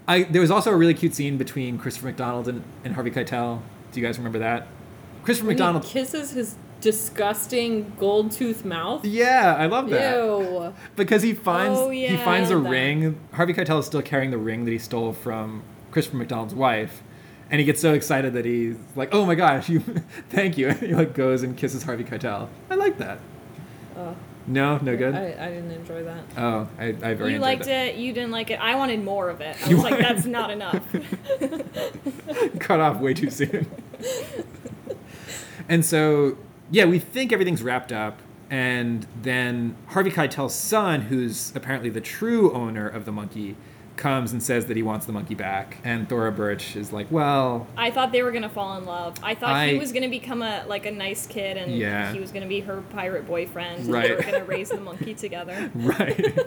I, there was also a really cute scene between Christopher McDonald and, and Harvey Keitel. Do you guys remember that? Christopher When McDonald. he kisses his disgusting gold tooth mouth. Yeah, I love that. Ew. because he finds Oh, he finds a that. ring. Harvey Keitel is still carrying the ring that he stole from Christopher McDonald's wife, and he gets so excited that he's like, "Oh my gosh, you, thank you!" And he like goes and kisses Harvey Keitel. I like that. Uh, No, no good. I, I didn't enjoy that. oh, I, I very You enjoyed liked that. it. You didn't like it. I wanted more of it. I You was like, that's not enough. Cut off way too soon. and so, yeah, we think everything's wrapped up. And then Harvey Keitel's son, who's apparently the true owner of the monkey, comes and says that he wants the monkey back. And Thora Birch is like, well, I thought they were gonna fall in love. I thought I- he was gonna become a like a nice kid, and Yeah. he was gonna be her pirate boyfriend. And Right. they were gonna raise the monkey together. right.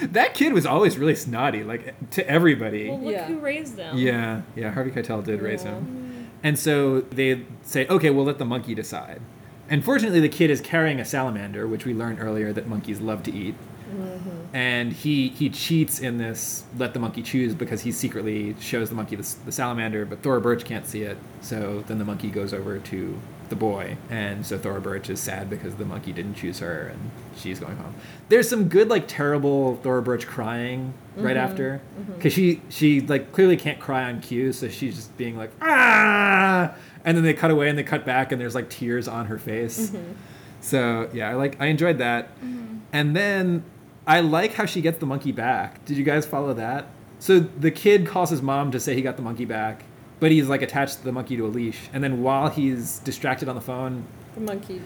that kid was always really snotty, like to everybody. Well, look Yeah. who raised them. Yeah, yeah, Harvey Keitel did raise him. And so they say, okay, we'll let the monkey decide. And fortunately, the kid is carrying a salamander, which we learned earlier that monkeys love to eat. Mm-hmm. and he he cheats in this let the monkey choose because he secretly shows the monkey the, the salamander, but Thora Birch can't see it. So then the monkey goes over to the boy, and so Thora Birch is sad because the monkey didn't choose her, and she's going home. There's some good like terrible Thora Birch crying right mm-hmm. after mm-hmm. because she she like clearly can't cry on cue, so she's just being like ah, and then they cut away and they cut back, and there's like tears on her face. So yeah, I like I enjoyed that. And then I like how she gets the monkey back. Did you guys follow that? So the kid calls his mom to say he got the monkey back, but he's like attached the monkey to a leash. And then while he's distracted on the phone, The monkey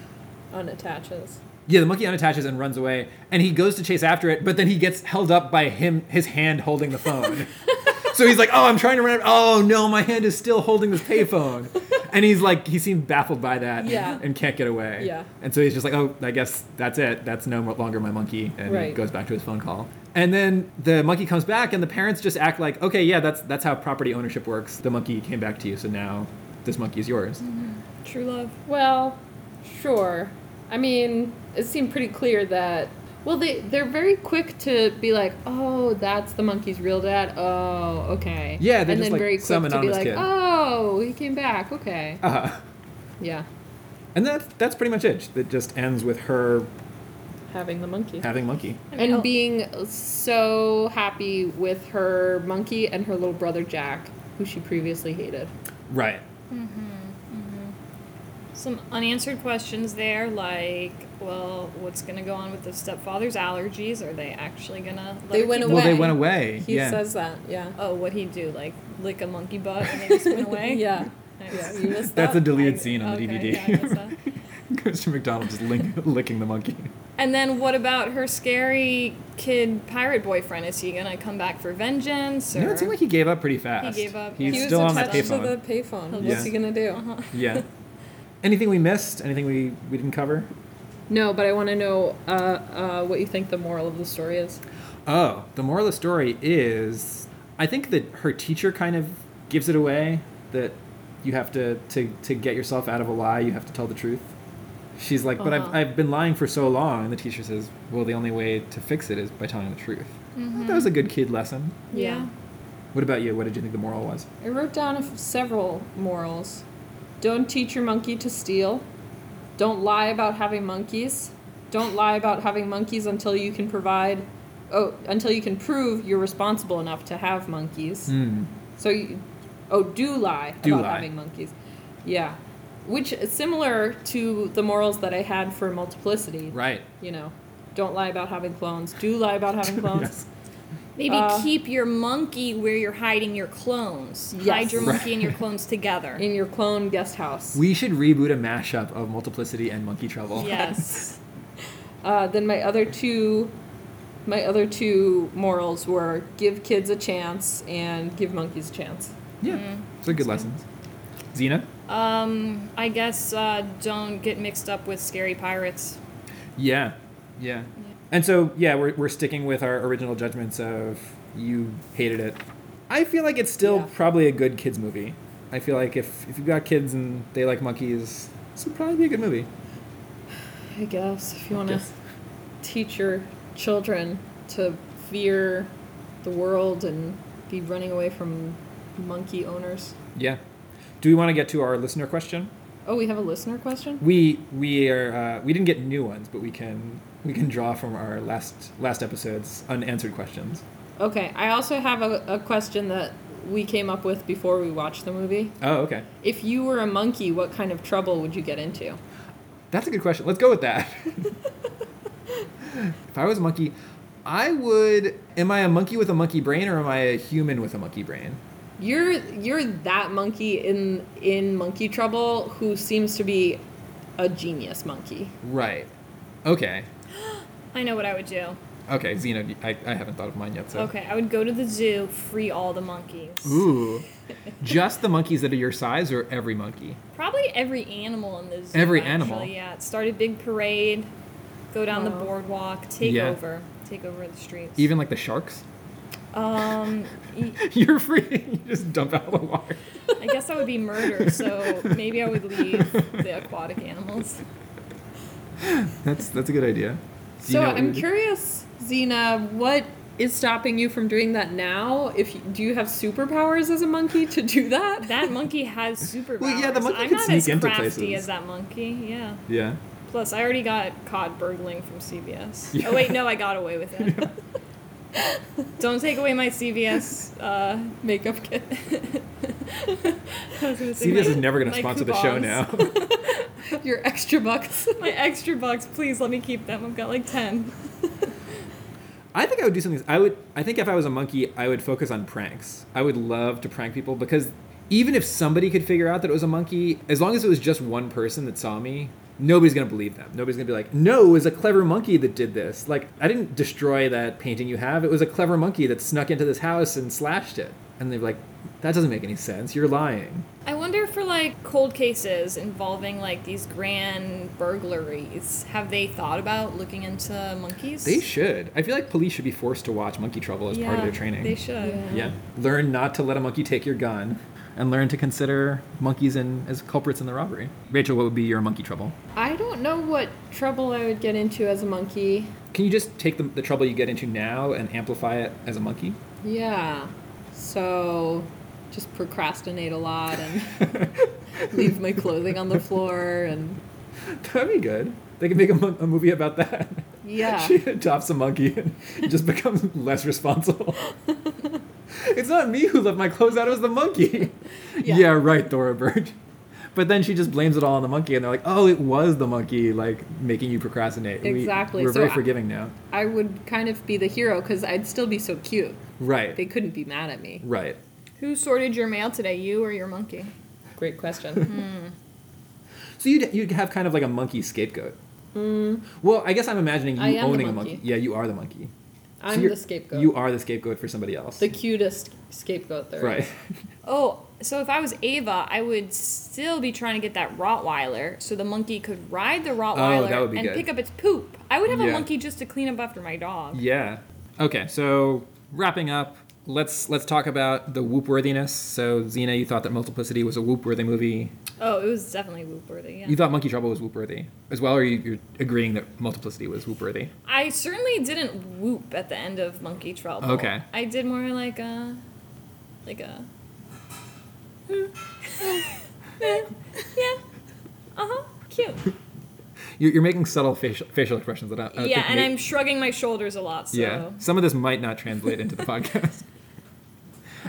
unattaches. yeah, the monkey unattaches and runs away. And he goes to chase after it, but then he gets held up by him his hand holding the phone. so he's like, "Oh, I'm trying to run. Oh no, my hand is still holding this payphone." and he's like, he seems baffled by that Yeah. and can't get away. Yeah. And so he's just like, "Oh, I guess that's it. That's no longer my monkey." And he Right. goes back to his phone call. And then the monkey comes back, and the parents just act like, "Okay, yeah, that's that's how property ownership works. The monkey came back to you, so now this monkey is yours." Mm-hmm. True love. Well, sure. I mean, it seemed pretty clear that. Well, they they're very quick to be like, oh, that's the monkey's real dad. Oh, okay. Yeah, they're and just then like very some quick to be like, kid. oh, he came back. Okay. Uh-huh. Yeah, And that's that's pretty much it. That just ends with her having the monkey. having monkey. And oh, being so happy with her monkey and her little brother Jack, who she previously hated. Right. Some unanswered questions there, like, well, what's gonna go on with the stepfather's allergies? Are they actually gonna? Let They went keep Well, they Away. went away. He yeah. says that. Yeah. Oh, what'd he do? Like lick a monkey butt and they just went away? Yeah. Yeah. You missed That's that. a deleted I- scene on the DVD. yeah, I missed McDonald just link, licking the monkey. And then what about her scary kid pirate boyfriend? Is he gonna come back for vengeance? Or? No, it seemed like he gave up pretty fast. He gave up, He's yeah. he still was on that attached payphone. to the payphone. Yeah. What's he gonna do? Uh-huh. Yeah. Anything we missed? Anything we, we didn't cover? No, but I want to know uh, uh, what you think the moral of the story is. Oh, the moral of the story is I think that her teacher kind of gives it away that you have to, to, to get yourself out of a lie, you have to tell the truth. She's like, but Uh-huh. I've, I've been lying for so long. And the teacher says, well, the only way to fix it is by telling the truth. That was a good kid lesson. Yeah. What about you? What did you think the moral was? I wrote down a f- several morals. Don't teach your monkey to steal. Don't lie about having monkeys. Don't lie about having monkeys until you can provide, oh, until you can prove you're responsible enough to have monkeys. Hmm. So, you, oh, do lie Do about lie. having monkeys. Yeah, which is similar to the morals that I had for multiplicity. Right. You know, don't lie about having clones. Do lie about having clones. Yes. Maybe Uh, keep your monkey where you're hiding your clones. Yes. Hide your Right. monkey and your clones together. In your clone guest house. We should reboot a mashup of Multiplicity and Monkey Trouble. yes. Uh, then my other two, my other two morals were give kids a chance and give monkeys a chance. Yeah. Mm, So good lessons. Xena? Um, I guess uh, don't get mixed up with scary pirates. Yeah. Yeah. And so, yeah, we're, we're sticking with our original judgments of you hated it. I feel like it's still Yeah. probably a good kids movie. I feel like if, if you've got kids and they like monkeys, this would probably be a good movie. I guess if you want to teach your children to fear the world and be running away from monkey owners. Yeah. Do we want to get to our listener question? Oh, we have a listener question. We we are uh, we didn't get new ones, but we can we can draw from our last last episode's unanswered questions. Okay, I also have a, a question that we came up with before we watched the movie. Oh, okay. If you were a monkey, what kind of trouble would you get into? That's a good question. Let's go with that. if I was a monkey, I would. Am I a monkey with a monkey brain, or am I a human with a monkey brain? You're you're that monkey in in Monkey Trouble who seems to be a genius monkey. Right. Okay. I know what I would do. Okay, Xena, I, I haven't thought of mine yet. So. Okay, I would go to the zoo, free all the monkeys. Ooh. Just the monkeys that are your size, or every monkey? Probably every animal in the zoo. Every actually, animal? Yeah. Start a big parade, go down the boardwalk, take Yeah. over, take over the streets. Even like the sharks? Um, y- You're free. you just dump out of the water. I guess that would be murder. So maybe I would leave the aquatic animals. That's that's a good idea. Do you So know I'm curious, Xena, what is stopping you from doing that now? If you, do you have superpowers as a monkey to do that? That monkey has superpowers. Well, yeah, the monkey I'm could not sneak as into crafty places. as that monkey. Yeah. Yeah. Plus, I already got caught burgling from CVS. Yeah. Oh wait, no, I got away with it. Don't take away my CVS uh, Makeup kit. I was gonna say CVS my- is never going to my sponsor the show now. Your extra bucks. My extra bucks, please let me keep them. I've got like ten. I think I would do something. I would. I think if I was a monkey, I would focus on pranks. I would love to prank people because even if somebody could figure out that it was a monkey, as long as it was just one person that saw me, nobody's gonna believe them. Nobody's gonna be like, "No, it was a clever monkey that did this." Like, I didn't destroy that painting you have. It was a clever monkey that snuck into this house and slashed it. And they're like, "That doesn't make any sense. You're lying." I wonder for like cold cases involving like these grand burglaries, have they thought about looking into monkeys? They should. I feel like police should be forced to watch Monkey Trouble as yeah, part of their training. They should. Yeah. Yeah. Learn not to let a monkey take your gun and learn to consider monkeys in, as culprits in the robbery. Rachel, what would be your monkey trouble? I don't know what trouble I would get into as a monkey. Can you just take the, the trouble you get into now and amplify it as a monkey? Yeah. So just procrastinate a lot and leave my clothing on the floor and That'd be good. They could make a, mo- a movie about that. yeah. she adopts a monkey and just becomes less responsible. It's not me who left my clothes out, it was the monkey. Yeah. Yeah, right, Thora Birch. But then she just blames it all on the monkey, and they're like, "Oh, it was the monkey, like making you procrastinate." Exactly. we're So very I- forgiving now. I would kind of be the hero because I'd still be so cute. Right. They couldn't be mad at me. Right. Who sorted your mail today, you or your monkey? Great question. Hmm. So you'd you'd have kind of like a monkey scapegoat. Hmm. Well, I guess I'm imagining you I am the owning a monkey. monkey. Yeah, you are the monkey. So I'm you're- the scapegoat. You are the scapegoat for somebody else. the cutest scapegoat there. right. Oh, so if I was Ava, I would still be trying to get that Rottweiler so the monkey could ride the oh, Rottweiler Oh, would be and good. pick up its poop. I would have a monkey just to clean up after my dog. Yeah. Okay, so wrapping up, let's let's talk about the whoop worthiness. So Xena, you thought that Multiplicity was a whoop worthy movie. Oh, it was definitely whoop worthy. Yeah. You thought Monkey Trouble was whoop worthy as well, or you, you're agreeing that Multiplicity was whoop worthy? I certainly didn't whoop at the end of Monkey Trouble. Okay. I did more like a, like a. yeah. Uh huh. Cute. You're, you're making subtle facial, facial expressions that I, I yeah, and may- I'm shrugging my shoulders a lot. So. yeah. Some of this might not translate into the podcast.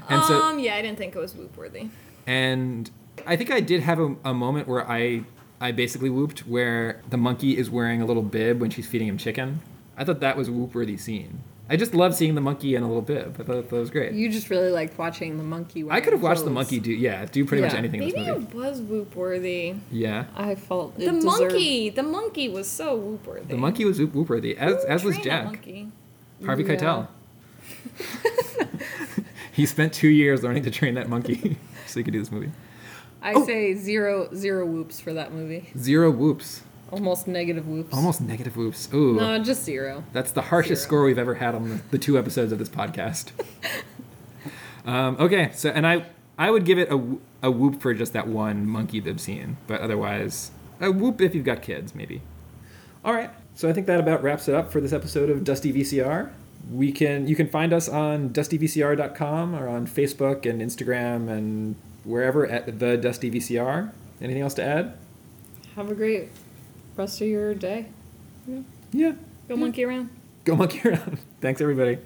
And so um. Yeah, I didn't think it was whoop worthy. And I think I did have a, a moment where I I basically whooped where the monkey is wearing a little bib when she's feeding him chicken. I thought that was a whoop worthy scene. I just love seeing the monkey in a little bib. I thought that was great. You just really liked watching the monkey. I could have watched the monkey do yeah, do pretty much Yeah. anything in Maybe this movie. it was whoop worthy. Yeah. I felt it The deserved- monkey, the monkey was so whoop worthy. The monkey was whoop whoop worthy, as as was Jack. Monkey. Harvey Yeah. Keitel. he spent two years learning to train that monkey so he could do this movie. I Oh. say zero zero whoops for that movie. Zero whoops. Almost negative whoops. Almost negative whoops. Ooh. No, just zero. That's the harshest Zero. score we've ever had on the, the two episodes of this podcast. um, okay, so and I I would give it a, a whoop for just that one monkey bib scene, but otherwise a whoop if you've got kids, maybe. All right, so I think that about wraps it up for this episode of Dusty VCR. We can you can find us on dustyvcr.com or on Facebook and Instagram and wherever at the Dusty VCR. Anything else to add? Have a great rest of your day. Yeah. yeah. Go monkey around. Go monkey around. Thanks everybody.